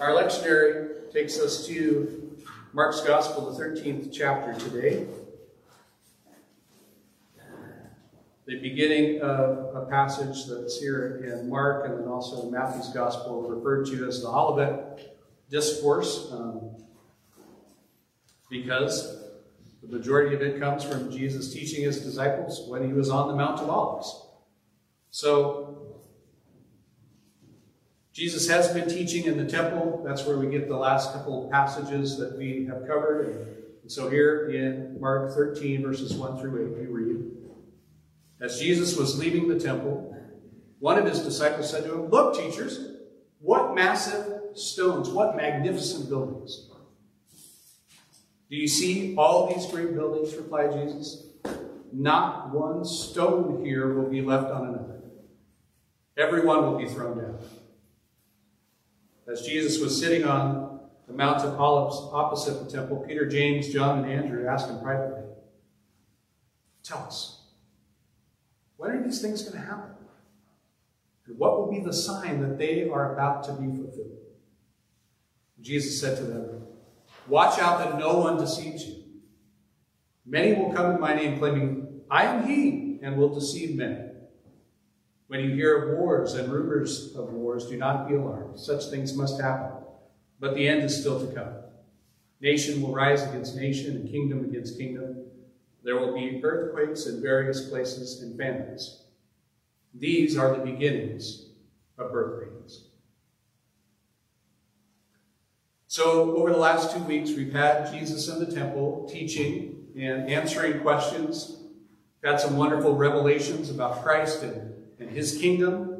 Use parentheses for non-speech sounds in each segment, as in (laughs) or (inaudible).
Our lectionary takes us to Mark's Gospel, the 13th chapter today. The beginning of a passage that's here in Mark and then also in Matthew's Gospel, referred to as the Olivet Discourse, um, because the majority of it comes from Jesus teaching his disciples when he was on the Mount of Olives. So, Jesus has been teaching in the temple. That's where we get the last couple passages that we have covered. And so here in Mark 13, verses 1 through 8, we read, As Jesus was leaving the temple, one of his disciples said to him, Look, teachers, what massive stones, what magnificent buildings. Do you see all these great buildings? replied Jesus. Not one stone here will be left on another. Everyone will be thrown down. As Jesus was sitting on the Mount of Olives opposite the temple, Peter, James, John, and Andrew asked him privately, Tell us, when are these things going to happen? And what will be the sign that they are about to be fulfilled? Jesus said to them, Watch out that no one deceives you. Many will come in my name claiming, I am he, and will deceive many. When you hear of wars and rumors of wars, do not be alarmed. Such things must happen, but the end is still to come. Nation will rise against nation and kingdom against kingdom. There will be earthquakes in various places and famines. These are the beginnings of birth pains. So, over the last two weeks, we've had Jesus in the temple teaching and answering questions. Had some wonderful revelations about Christ and, and his kingdom,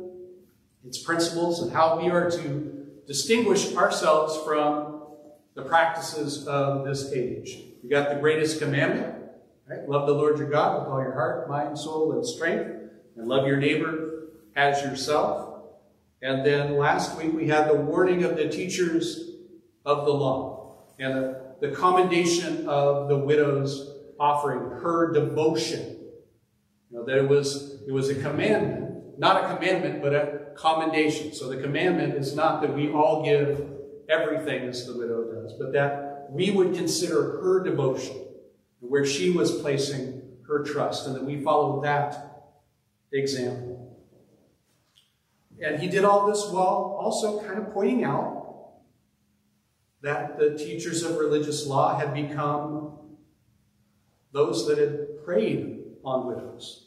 its principles, and how we are to distinguish ourselves from the practices of this age. We got the greatest commandment, right? Love the Lord your God with all your heart, mind, soul, and strength, and love your neighbor as yourself. And then last week we had the warning of the teachers of the law and the, the commendation of the widow's offering, her devotion. You know, that it was, it was a commandment, not a commandment, but a commendation. So the commandment is not that we all give everything as the widow does, but that we would consider her devotion, where she was placing her trust, and that we follow that example. And he did all this while also kind of pointing out that the teachers of religious law had become those that had preyed on widows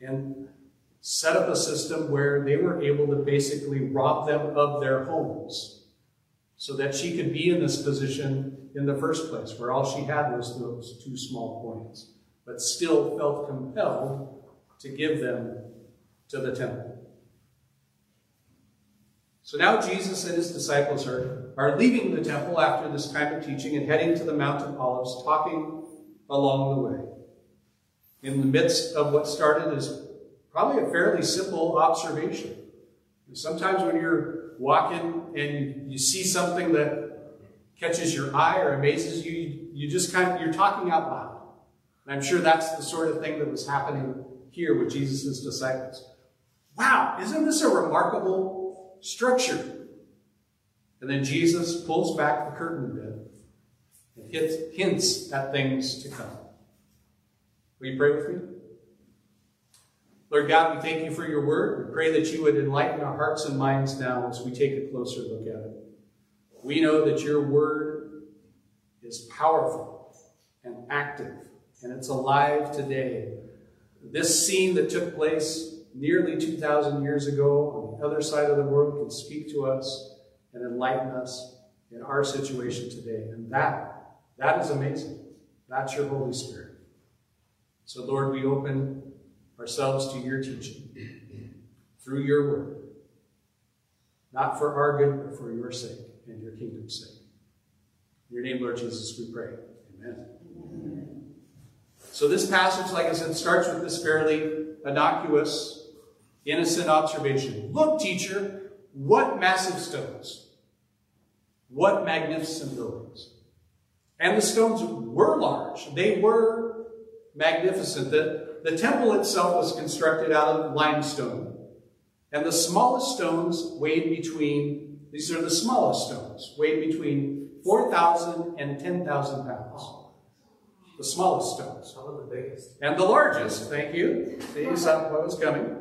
and set up a system where they were able to basically rob them of their homes so that she could be in this position in the first place, where all she had was those two small coins, but still felt compelled to give them to the temple. So now Jesus and his disciples are, are leaving the temple after this kind of teaching and heading to the Mount of Olives, talking along the way. In the midst of what started as probably a fairly simple observation. Sometimes when you're walking and you see something that catches your eye or amazes you, you just kind of, you're talking out loud. And I'm sure that's the sort of thing that was happening here with Jesus' disciples. Wow, isn't this a remarkable structure. And then Jesus pulls back the curtain a bit and hints at things to come. Will you pray with me? Lord God, we thank you for your word. We pray that you would enlighten our hearts and minds now as we take a closer look at it. We know that your word is powerful and active, and it's alive today. This scene that took place nearly 2,000 years ago on the other side of the world can speak to us and enlighten us in our situation today. And that, that is amazing. That's your Holy Spirit. So, Lord, we open ourselves to your teaching through your word, not for our good, but for your sake and your kingdom's sake. In your name, Lord Jesus, we pray. Amen. Amen. So, this passage, like I said, starts with this fairly innocuous innocent observation. Look, teacher, what massive stones. What magnificent buildings. And the stones were large. They were magnificent. The, the temple itself was constructed out of limestone. And the smallest stones weighed between, these are the smallest stones, weighed between 4,000 and 10,000 pounds. The smallest stones. Some of the biggest. And the largest, thank you. See, what was coming.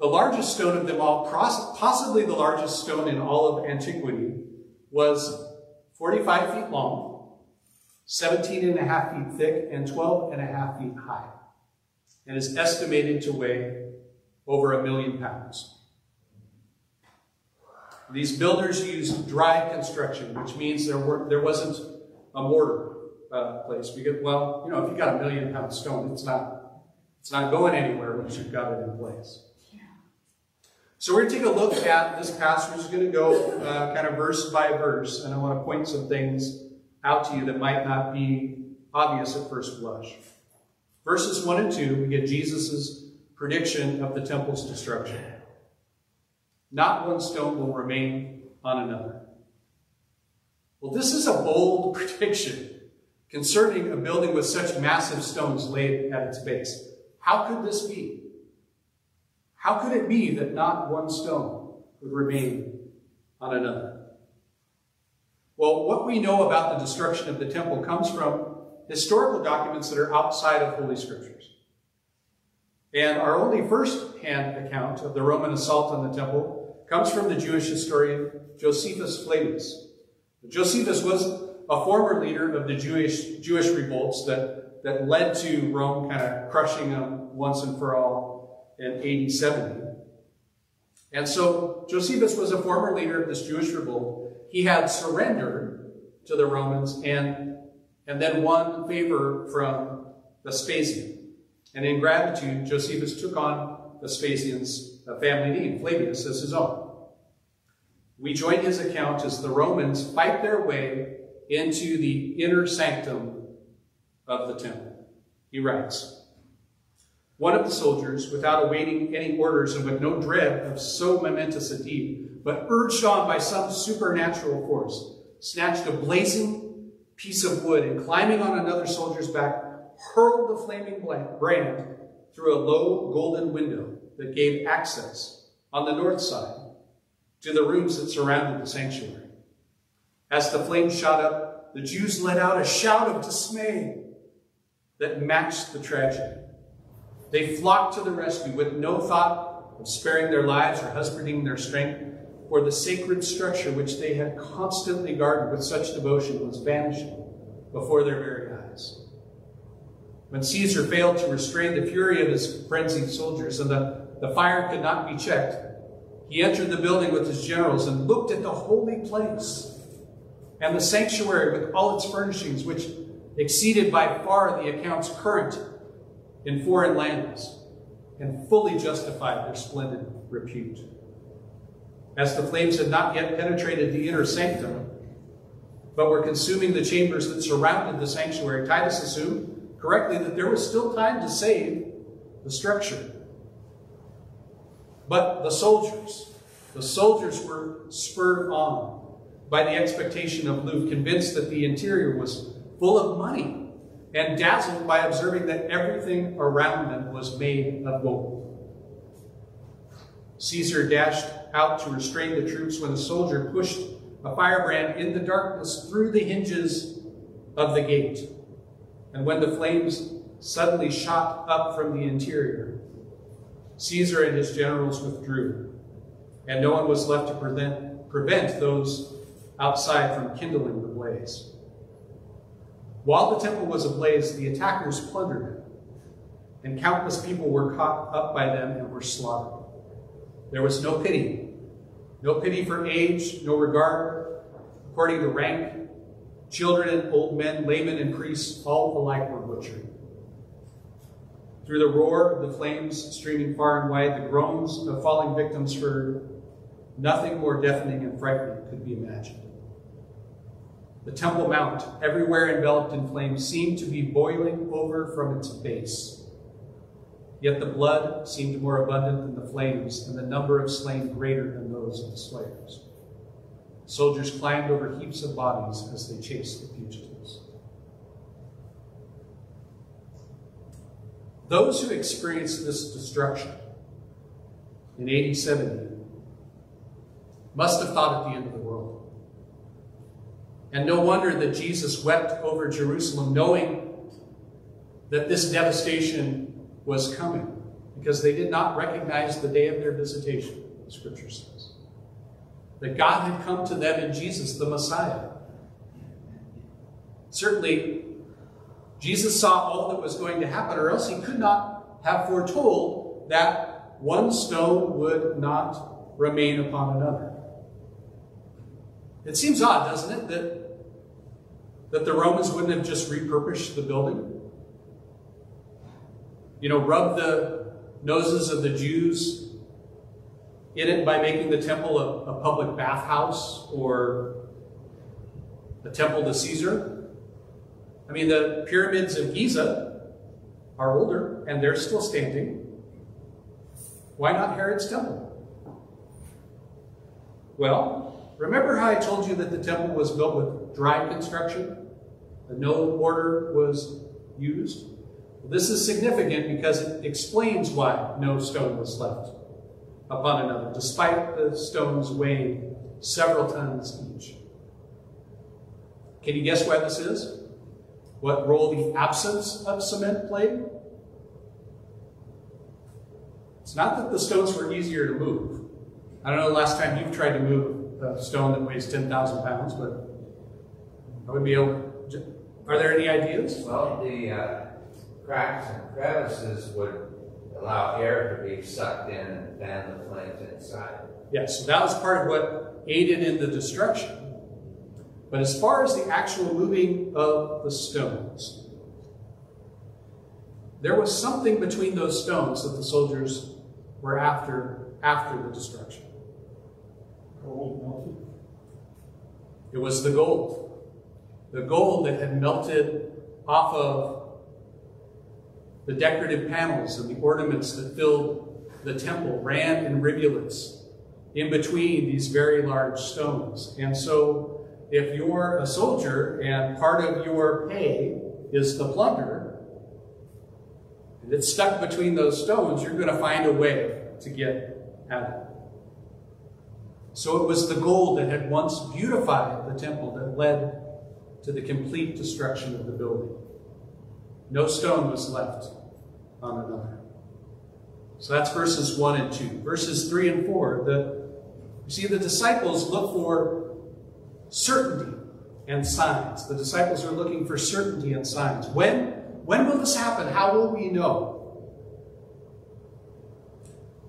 The largest stone of them all, possibly the largest stone in all of antiquity, was 45 feet long, 17 and a half feet thick, and 12 and a half feet high, and is estimated to weigh over a million pounds. These builders used dry construction, which means there, were, there wasn't a mortar uh, place. Get, well, you know, if you got a million pound stone, it's not, it's not going anywhere once you've got it in place. So we're going to take a look at this passage. We're going to go uh, kind of verse by verse, and I want to point some things out to you that might not be obvious at first blush. Verses 1 and 2, we get Jesus' prediction of the temple's destruction. Not one stone will remain on another. Well, this is a bold (laughs) prediction concerning a building with such massive stones laid at its base. How could this be? How could it be that not one stone would remain on another? Well, what we know about the destruction of the temple comes from historical documents that are outside of Holy Scriptures. And our only first-hand account of the Roman assault on the temple comes from the Jewish historian Josephus Flavius. Josephus was a former leader of the Jewish, Jewish revolts that, that led to Rome kind of crushing them once and for all in AD 70. And so Josephus was a former leader of this Jewish revolt. He had surrendered to the Romans and, and then won favor from Vespasian. And in gratitude, Josephus took on Vespasian's uh, family name, Flavius, as his own. We join his account as the Romans fight their way into the inner sanctum of the temple. He writes, one of the soldiers, without awaiting any orders and with no dread of so momentous a deed, but urged on by some supernatural force, snatched a blazing piece of wood and climbing on another soldier's back, hurled the flaming brand through a low golden window that gave access on the north side to the rooms that surrounded the sanctuary. As the flames shot up, the Jews let out a shout of dismay that matched the tragedy. They flocked to the rescue with no thought of sparing their lives or husbanding their strength, for the sacred structure which they had constantly guarded with such devotion was vanishing before their very eyes. When Caesar failed to restrain the fury of his frenzied soldiers and the, the fire could not be checked, he entered the building with his generals and looked at the holy place and the sanctuary with all its furnishings, which exceeded by far the accounts current in foreign lands and fully justified their splendid repute. As the flames had not yet penetrated the inner sanctum, but were consuming the chambers that surrounded the sanctuary, Titus assumed correctly that there was still time to save the structure. But the soldiers, the soldiers were spurred on by the expectation of loot, convinced that the interior was full of money and dazzled by observing that everything around them was made of gold. Caesar dashed out to restrain the troops when a soldier pushed a firebrand in the darkness through the hinges of the gate. And when the flames suddenly shot up from the interior, Caesar and his generals withdrew, and no one was left to prevent, prevent those outside from kindling the blaze. While the temple was ablaze, the attackers plundered it, and countless people were caught up by them and were slaughtered. There was no pity, no pity for age, no regard according to rank. Children and old men, laymen and priests, all alike were butchered. Through the roar of the flames streaming far and wide, the groans of falling victims heard, nothing more deafening and frightening could be imagined. The Temple Mount, everywhere enveloped in flames, seemed to be boiling over from its base. Yet the blood seemed more abundant than the flames, and the number of slain greater than those of the slayers. Soldiers climbed over heaps of bodies as they chased the fugitives. Those who experienced this destruction in AD 70 must have thought at the end of the. And no wonder that Jesus wept over Jerusalem, knowing that this devastation was coming, because they did not recognize the day of their visitation, the scripture says. That God had come to them in Jesus, the Messiah. Certainly, Jesus saw all that was going to happen, or else he could not have foretold that one stone would not remain upon another. It seems odd, doesn't it, that, that the Romans wouldn't have just repurposed the building? You know, rub the noses of the Jews in it by making the temple a, a public bathhouse or a temple to Caesar. I mean, the pyramids of Giza are older and they're still standing. Why not Herod's temple? Well, remember how I told you that the temple was built with dry construction? No mortar was used? This is significant because it explains why no stone was left upon another, despite the stones weighing several tons each. Can you guess why this is? What role the absence of cement played? It's not that the stones were easier to move. I don't know the last time you've tried to move a stone that weighs 10,000 pounds, but I would be able. Are there any ideas? Well, the uh, cracks and crevices would allow air to be sucked in and fan the flames inside. Yes, so that was part of what aided in the destruction. But as far as the actual moving of the stones, there was something between those stones that the soldiers were after after the destruction. Gold melted. It was the gold. The gold that had melted off of the decorative panels and the ornaments that filled the temple ran in rivulets in between these very large stones. And so, if you're a soldier and part of your pay is the plunder, and it's stuck between those stones, you're going to find a way to get at it. So it was the gold that had once beautified the temple that led to the complete destruction of the building. No stone was left on another. So that's verses 1 and 2. Verses 3 and 4, the, you see, the disciples look for certainty and signs. The disciples are looking for certainty and signs. When, when will this happen? How will we know?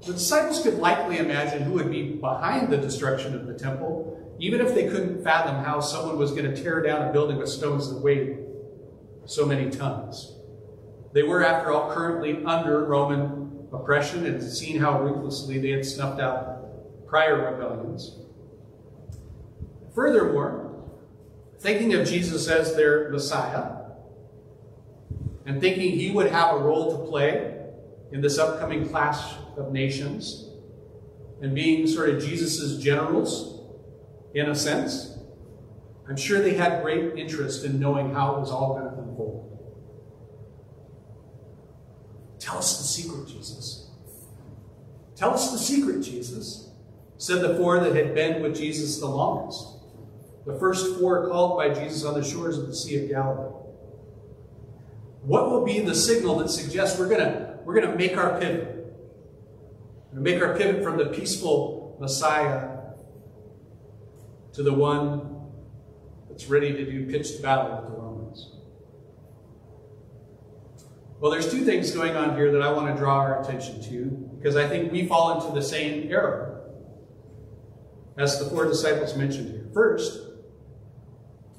The disciples could likely imagine who would be behind the destruction of the temple, even if they couldn't fathom how someone was going to tear down a building with stones that weighed so many tons. They were, after all, currently under Roman oppression and seen how ruthlessly they had snuffed out prior rebellions. Furthermore, thinking of Jesus as their Messiah and thinking he would have a role to play in this upcoming clash of nations and being sort of Jesus's generals, in a sense, I'm sure they had great interest in knowing how it was all going to unfold. Tell us the secret, Jesus. Tell us the secret, Jesus, said the four that had been with Jesus the longest. The first four called by Jesus on the shores of the Sea of Galilee. What will be the signal that suggests we're going to, we're going to make our pivot? And make our pivot from the peaceful Messiah to the one that's ready to do pitched battle with the Romans. Well, there's two things going on here that I want to draw our attention to because I think we fall into the same error as the four disciples mentioned here. First,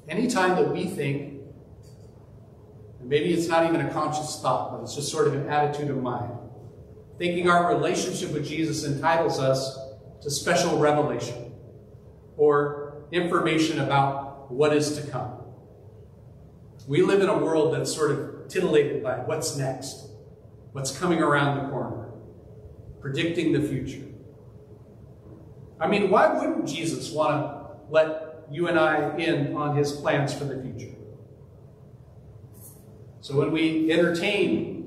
anytime that we think, and maybe it's not even a conscious thought, but it's just sort of an attitude of mind, thinking our relationship with Jesus entitles us to special revelation or information about what is to come. We live in a world that's sort of titillated by what's next, what's coming around the corner, predicting the future. I mean, why wouldn't Jesus want to let you and I in on his plans for the future? So when we entertain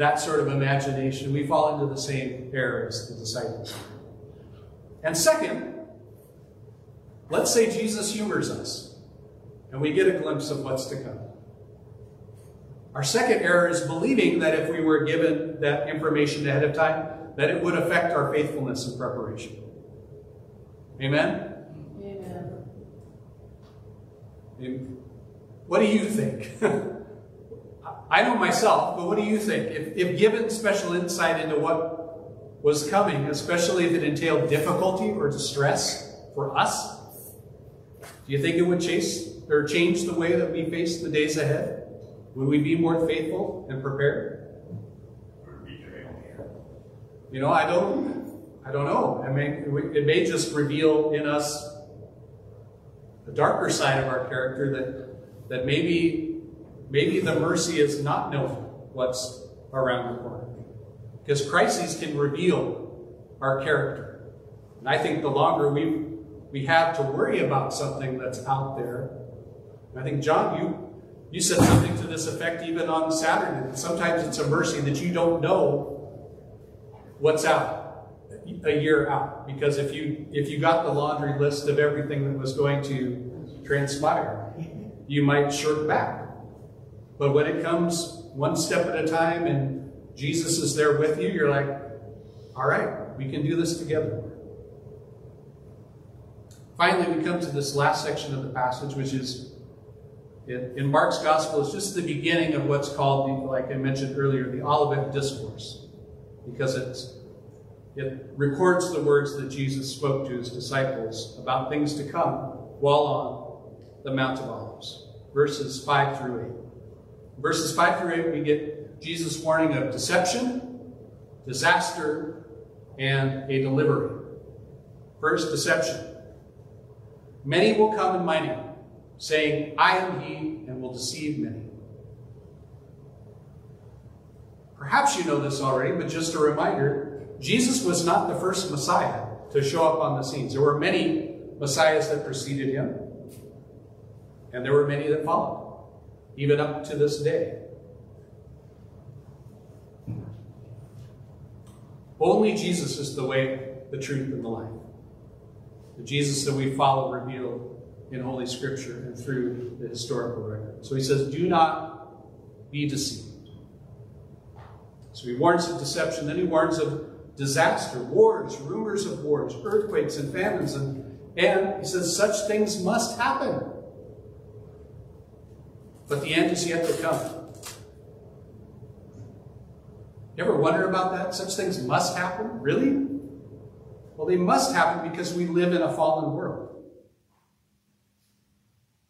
that sort of imagination. We fall into the same error as the disciples. And second, let's say Jesus humors us and we get a glimpse of what's to come. Our second error is believing that if we were given that information ahead of time, that it would affect our faithfulness and preparation. Amen? Amen. What do you think? (laughs) I know myself, but what do you think? If, if given special insight into what was coming, especially if it entailed difficulty or distress for us, do you think it would chase or change the way that we face the days ahead? Would we be more faithful and prepared? You know, I don't, I don't know. I mean, it may just reveal in us the darker side of our character that that maybe maybe the mercy is not knowing what's around the corner, because crises can reveal our character. And I think the longer we we have to worry about something that's out there, I think John, you you said something to this effect even on Saturday. Sometimes it's a mercy that you don't know what's out a year out. Because if you if you got the laundry list of everything that was going to transpire, you might shirk back. But when it comes one step at a time and Jesus is there with you, you're like, all right, we can do this together. Finally, we come to this last section of the passage, which is in, in Mark's gospel, it's just the beginning of what's called, the, like I mentioned earlier, the Olivet Discourse, because it's, it records the words that Jesus spoke to his disciples about things to come while on the Mount of Olives, verses 5 through 8. Verses 5 through 8, we get Jesus' warning of deception, disaster, and a delivery. First, deception. Many will come in my name saying, I am he, and will deceive many. Perhaps you know this already, but just a reminder Jesus was not the first Messiah to show up on the scenes. There were many Messiahs that preceded him, and there were many that followed, even up to this day. Only Jesus is the way, the truth, and the life. The Jesus that we follow revealed in Holy Scripture and through the historical record. So he says, Do not be deceived. So he warns of deception, then he warns of disaster, wars, rumors of wars, earthquakes, and famines. And, and he says, Such things must happen. But the end is yet to come. You ever wonder about that? Such things must happen? Really? Well, they must happen because we live in a fallen world.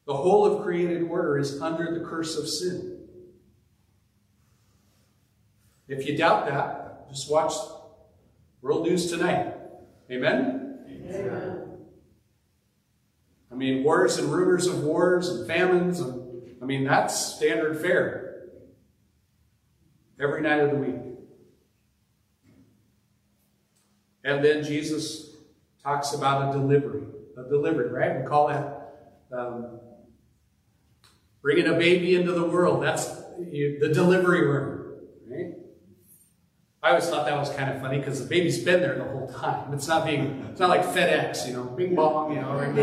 The whole of created order is under the curse of sin. If you doubt that, just watch World News Tonight. Amen? Amen. I mean, wars and rumors of wars and famines, and I mean, that's standard fare every night of the week. And then Jesus talks about a delivery, a delivery, right? We call that um, bringing a baby into the world. That's the delivery room, right? I always thought that was kind of funny because the baby's been there the whole time. It's not being, it's not like FedEx, you know, bing bong, you know, ring the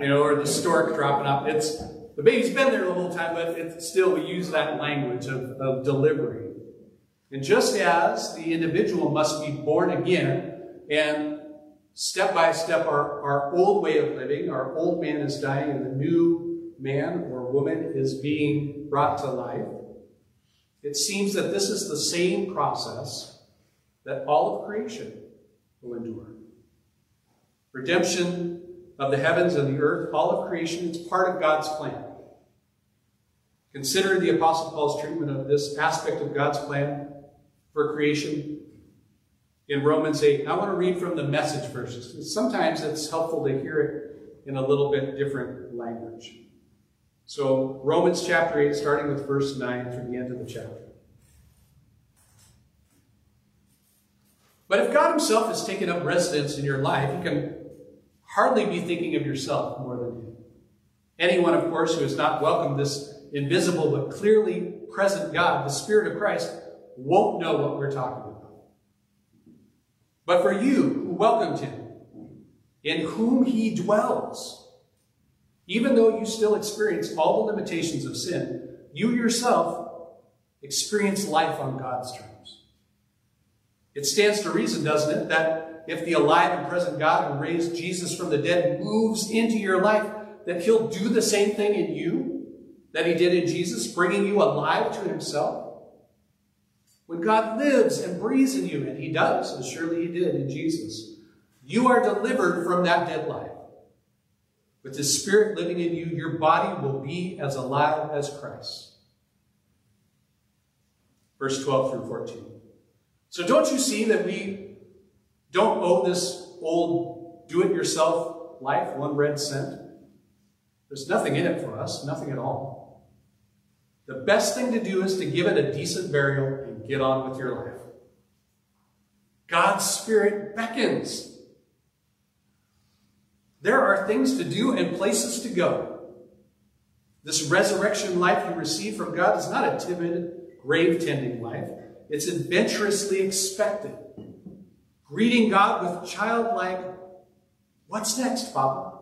you know, or the stork dropping up. It's the baby's been there the whole time, but it's still we use that language of, of delivery. And just as the individual must be born again and step by step our, our old way of living, our old man is dying and the new man or woman is being brought to life, it seems that this is the same process that all of creation will endure. Redemption of the heavens and the earth, all of creation is part of God's plan. Consider the Apostle Paul's treatment of this aspect of God's plan for creation in Romans 8. I want to read from the message verses. Sometimes it's helpful to hear it in a little bit different language. So, Romans chapter 8, starting with verse 9 through the end of the chapter. But if God Himself has taken up residence in your life, you can hardly be thinking of yourself more than Him. Anyone, of course, who has not welcomed this invisible but clearly present God, the Spirit of Christ, won't know what we're talking about. But for you who welcomed him, in whom he dwells, even though you still experience all the limitations of sin, you yourself experience life on God's terms. It stands to reason, doesn't it, that if the alive and present God who raised Jesus from the dead moves into your life, that he'll do the same thing in you that he did in Jesus, bringing you alive to himself? When God lives and breathes in you, and he does, as surely he did in Jesus, you are delivered from that dead life. With the Spirit living in you, your body will be as alive as Christ. Verse 12 through 14. So don't you see that we don't owe this old do-it-yourself life one red cent? There's nothing in it for us, nothing at all. The best thing to do is to give it a decent burial and get on with your life. God's Spirit beckons. There are things to do and places to go. This resurrection life you receive from God is not a timid, grave tending life. It's adventurously expected. Greeting God with childlike, What's next, Papa?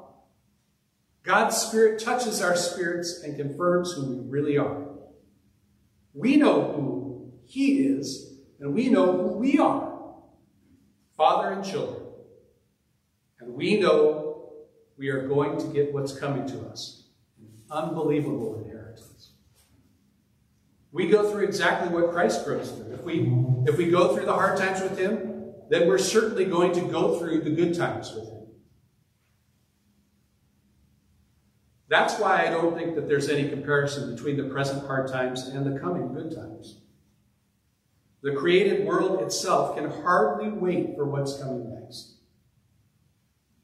God's Spirit touches our spirits and confirms who we really are. We know who He is, and we know who we are father and children. And we know we are going to get what's coming to us an unbelievable inheritance. We go through exactly what Christ goes through. If we, if we go through the hard times with Him, then we're certainly going to go through the good times with Him. That's why I don't think that there's any comparison between the present hard times and the coming good times. The created world itself can hardly wait for what's coming next.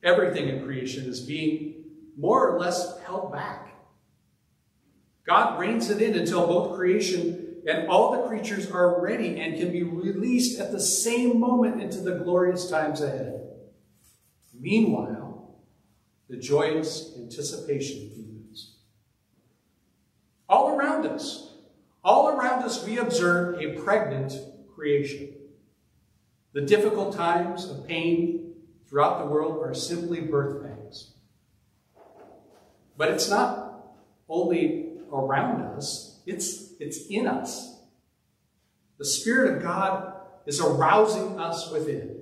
Everything in creation is being more or less held back. God reins it in until both creation and all the creatures are ready and can be released at the same moment into the glorious times ahead. Meanwhile, the joyous anticipation deepens. All around us, around us, we observe a pregnant creation. The difficult times of pain throughout the world are simply birth pangs. But it's not only around us, it's, it's in us. The Spirit of God is arousing us within.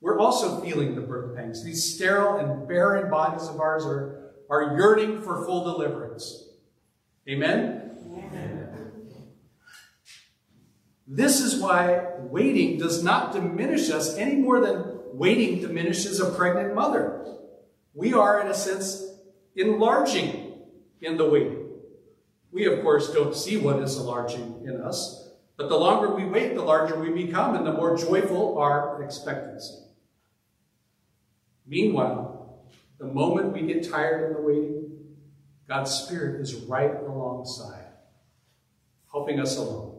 We're also feeling the birth pangs. These sterile and barren bodies of ours are, are yearning for full deliverance. Amen? Amen? This is why waiting does not diminish us any more than waiting diminishes a pregnant mother. We are, in a sense, enlarging in the waiting. We, of course, don't see what is enlarging in us, but the longer we wait, the larger we become, and the more joyful our expectancy. Meanwhile, the moment we get tired in the waiting, God's Spirit is right alongside, helping us along.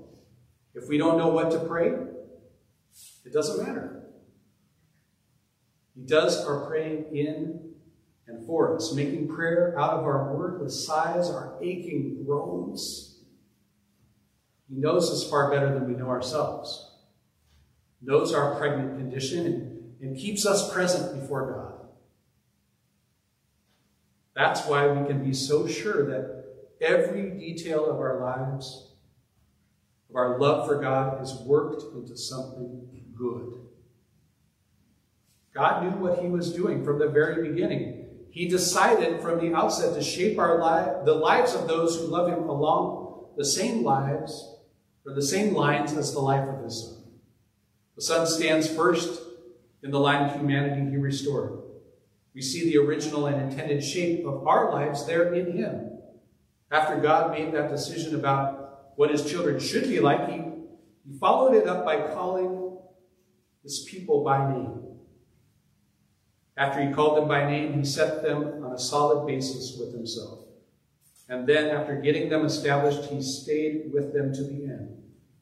If we don't know what to pray, it doesn't matter. He does our praying in and for us, making prayer out of our wordless sighs, our aching groans. He knows us far better than we know ourselves, knows our pregnant condition, and and keeps us present before God. That's why we can be so sure that every detail of our lives, of our love for God, is worked into something good. God knew what he was doing from the very beginning. He decided from the outset to shape our li- the lives of those who love him along the same lives or the same lines as the life of his son. The son stands first in the line of humanity he restored. We see the original and intended shape of our lives there in him. After God made that decision about what his children should be like, he, he followed it up by calling his people by name. After he called them by name, he set them on a solid basis with himself. And then, after getting them established, he stayed with them to the end,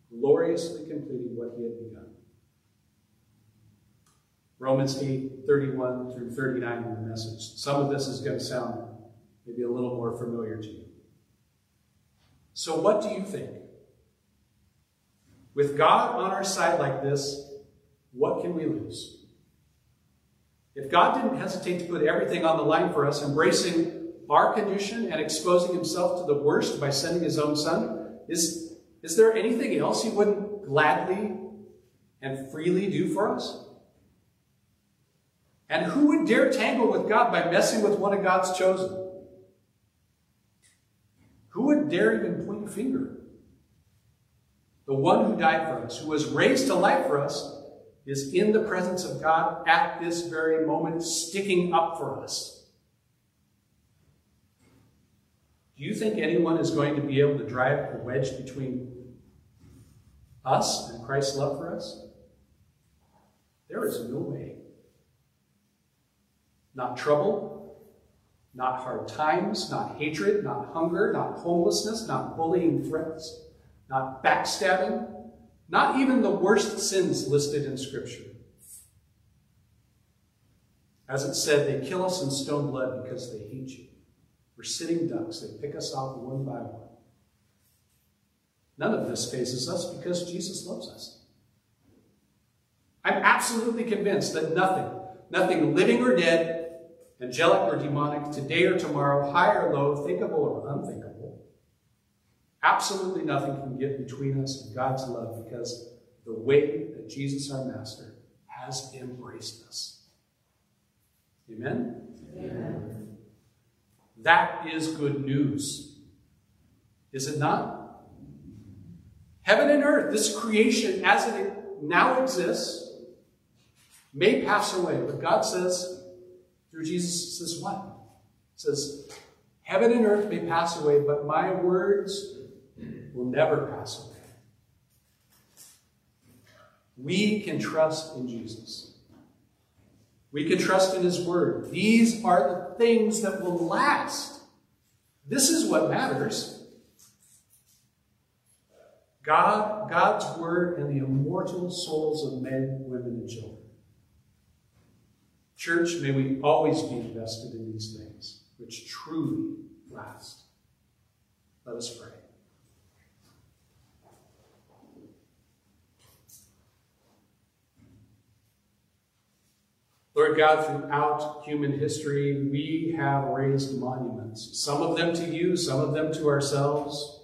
gloriously completing what he had begun. Romans 8, 31 through 39 in the message. Some of this is going to sound maybe a little more familiar to you. So, what do you think? With God on our side like this, what can we lose? If God didn't hesitate to put everything on the line for us, embracing our condition and exposing himself to the worst by sending his own son, is, is there anything else he wouldn't gladly and freely do for us? And who would dare tangle with God by messing with one of God's chosen? Who would dare even point a finger? The one who died for us, who was raised to life for us, is in the presence of God at this very moment, sticking up for us. Do you think anyone is going to be able to drive a wedge between us and Christ's love for us? There is no way. Not trouble, not hard times, not hatred, not hunger, not homelessness, not bullying threats, not backstabbing, not even the worst sins listed in Scripture. As it said, they kill us in stone blood because they hate you. We're sitting ducks. They pick us off one by one. None of this phases us because Jesus loves us. I'm absolutely convinced that nothing, nothing living or dead, angelic or demonic, today or tomorrow, high or low, thinkable or unthinkable, absolutely nothing can get between us and God's love because the way that Jesus, our Master, has embraced us. Amen? Amen. That is good news. Is it not? Heaven and earth, this creation as it now exists, may pass away. But God says, through Jesus, says what? Says, Heaven and earth may pass away, but my words will never pass away. We can trust in Jesus. We can trust in His Word. These are the things that will last. This is what matters. God, God's Word, and the immortal souls of men, women, and children. Church, may we always be invested in these things, which truly last. Let us pray. Lord God, throughout human history, we have raised monuments, some of them to you, some of them to ourselves,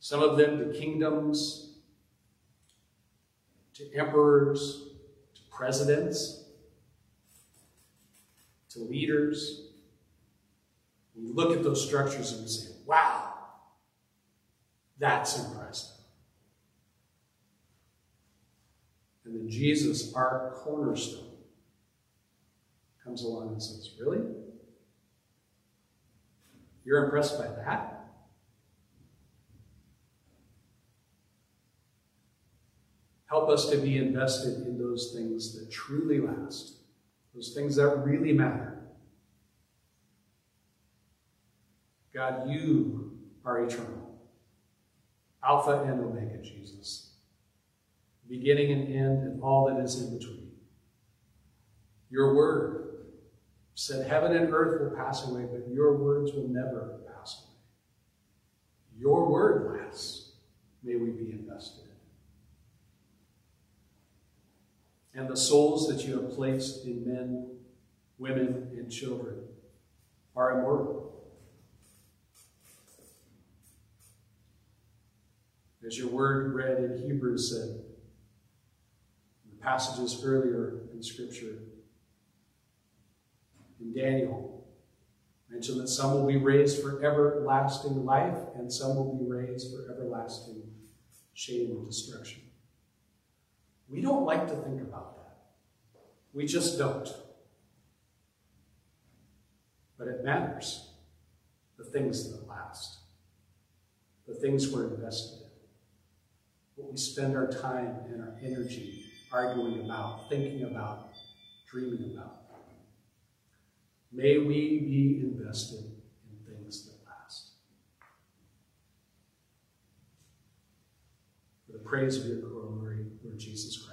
some of them to kingdoms, to emperors, presidents, to leaders. We look at those structures and we say, wow, that's impressive. And then Jesus, our cornerstone, comes along and says, Really? You're impressed by that? Help us to be invested in those things that truly last, those things that really matter. God, you are eternal. Alpha and Omega, Jesus. Beginning and end and all that is in between. Your word said heaven and earth will pass away, but your words will never pass away. Your word lasts. May we be invested and the souls that you have placed in men, women, and children are immortal. As your word read in Hebrews said, the passages earlier in Scripture, in Daniel, mentioned that some will be raised for everlasting life and some will be raised for everlasting shame and destruction. We don't like to think about that. We just don't. But it matters. The things that last. The things we're invested in. What we spend our time and our energy arguing about, thinking about, dreaming about. May we be invested in things that last. For the praise of your glory, Jesus Christ,